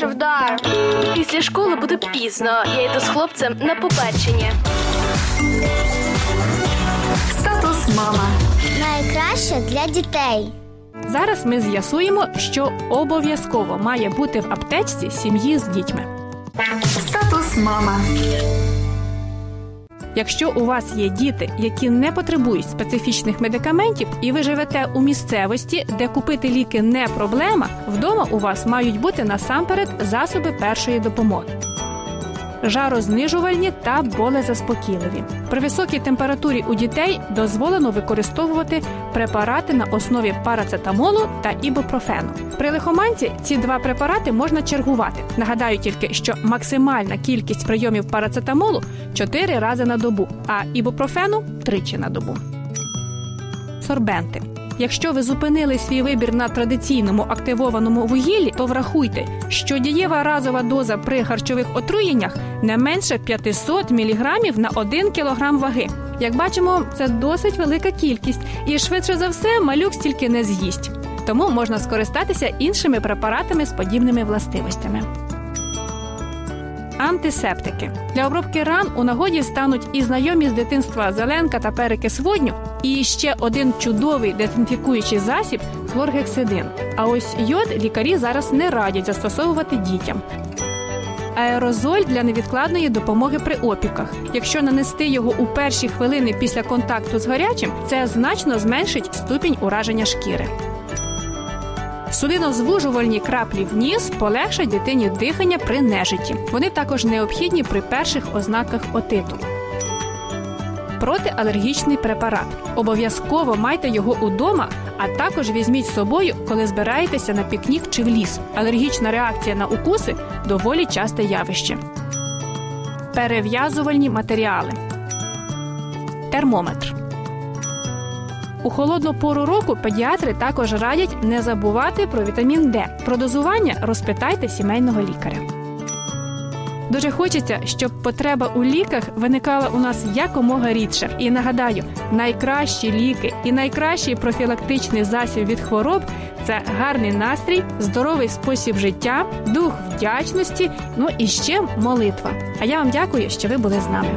Перший вдар. Після школи буде пізно. Я йду з хлопцем на побачення. Статус мама. Найкраще для дітей. Зараз ми з'ясуємо, що обов'язково має бути в аптечці сім'ї з дітьми. Статус мама. Якщо у вас є діти, які не потребують специфічних медикаментів, і ви живете у місцевості, де купити ліки не проблема, вдома у вас мають бути насамперед засоби першої допомоги. Жарознижувальні та болезаспокійливі. При високій температурі у дітей дозволено використовувати препарати на основі парацетамолу та ібупрофену. При лихоманці ці два препарати можна чергувати. Нагадаю тільки, що максимальна кількість прийомів парацетамолу 4 рази на добу, а ібупрофену тричі на добу. Сорбенти. Якщо ви зупинили свій вибір на традиційному активованому вугіллі, то врахуйте, що дієва разова доза при харчових отруєннях не менше 500 мг на 1 кг ваги. Як бачимо, це досить велика кількість, і швидше за все малюк стільки не з'їсть. Тому можна скористатися іншими препаратами з подібними властивостями. Антисептики для обробки ран у нагоді стануть і знайомі з дитинства зеленка та перекис водню, і ще один чудовий дезінфікуючий засіб хлоргексидин. А ось йод лікарі зараз не радять застосовувати дітям. Аерозоль для невідкладної допомоги при опіках. Якщо нанести його у перші хвилини після контакту з гарячим, це значно зменшить ступінь ураження шкіри. Судинозвужувальні краплі в ніс полегшать дитині дихання при нежиті. Вони також необхідні при перших ознаках отиту. Протиалергічний препарат. Обов'язково майте його удома, а також візьміть з собою, коли збираєтеся на пікнік чи в ліс. Алергічна реакція на укуси доволі часте явище. Перев'язувальні матеріали. Термометр. У холодну пору року педіатри також радять не забувати про вітамін Д. Про дозування розпитайте сімейного лікаря. Дуже хочеться, щоб потреба у ліках виникала у нас якомога рідше. І нагадаю, найкращі ліки і найкращий профілактичний засіб від хвороб це гарний настрій, здоровий спосіб життя, дух вдячності, ну і ще молитва. А я вам дякую, що ви були з нами.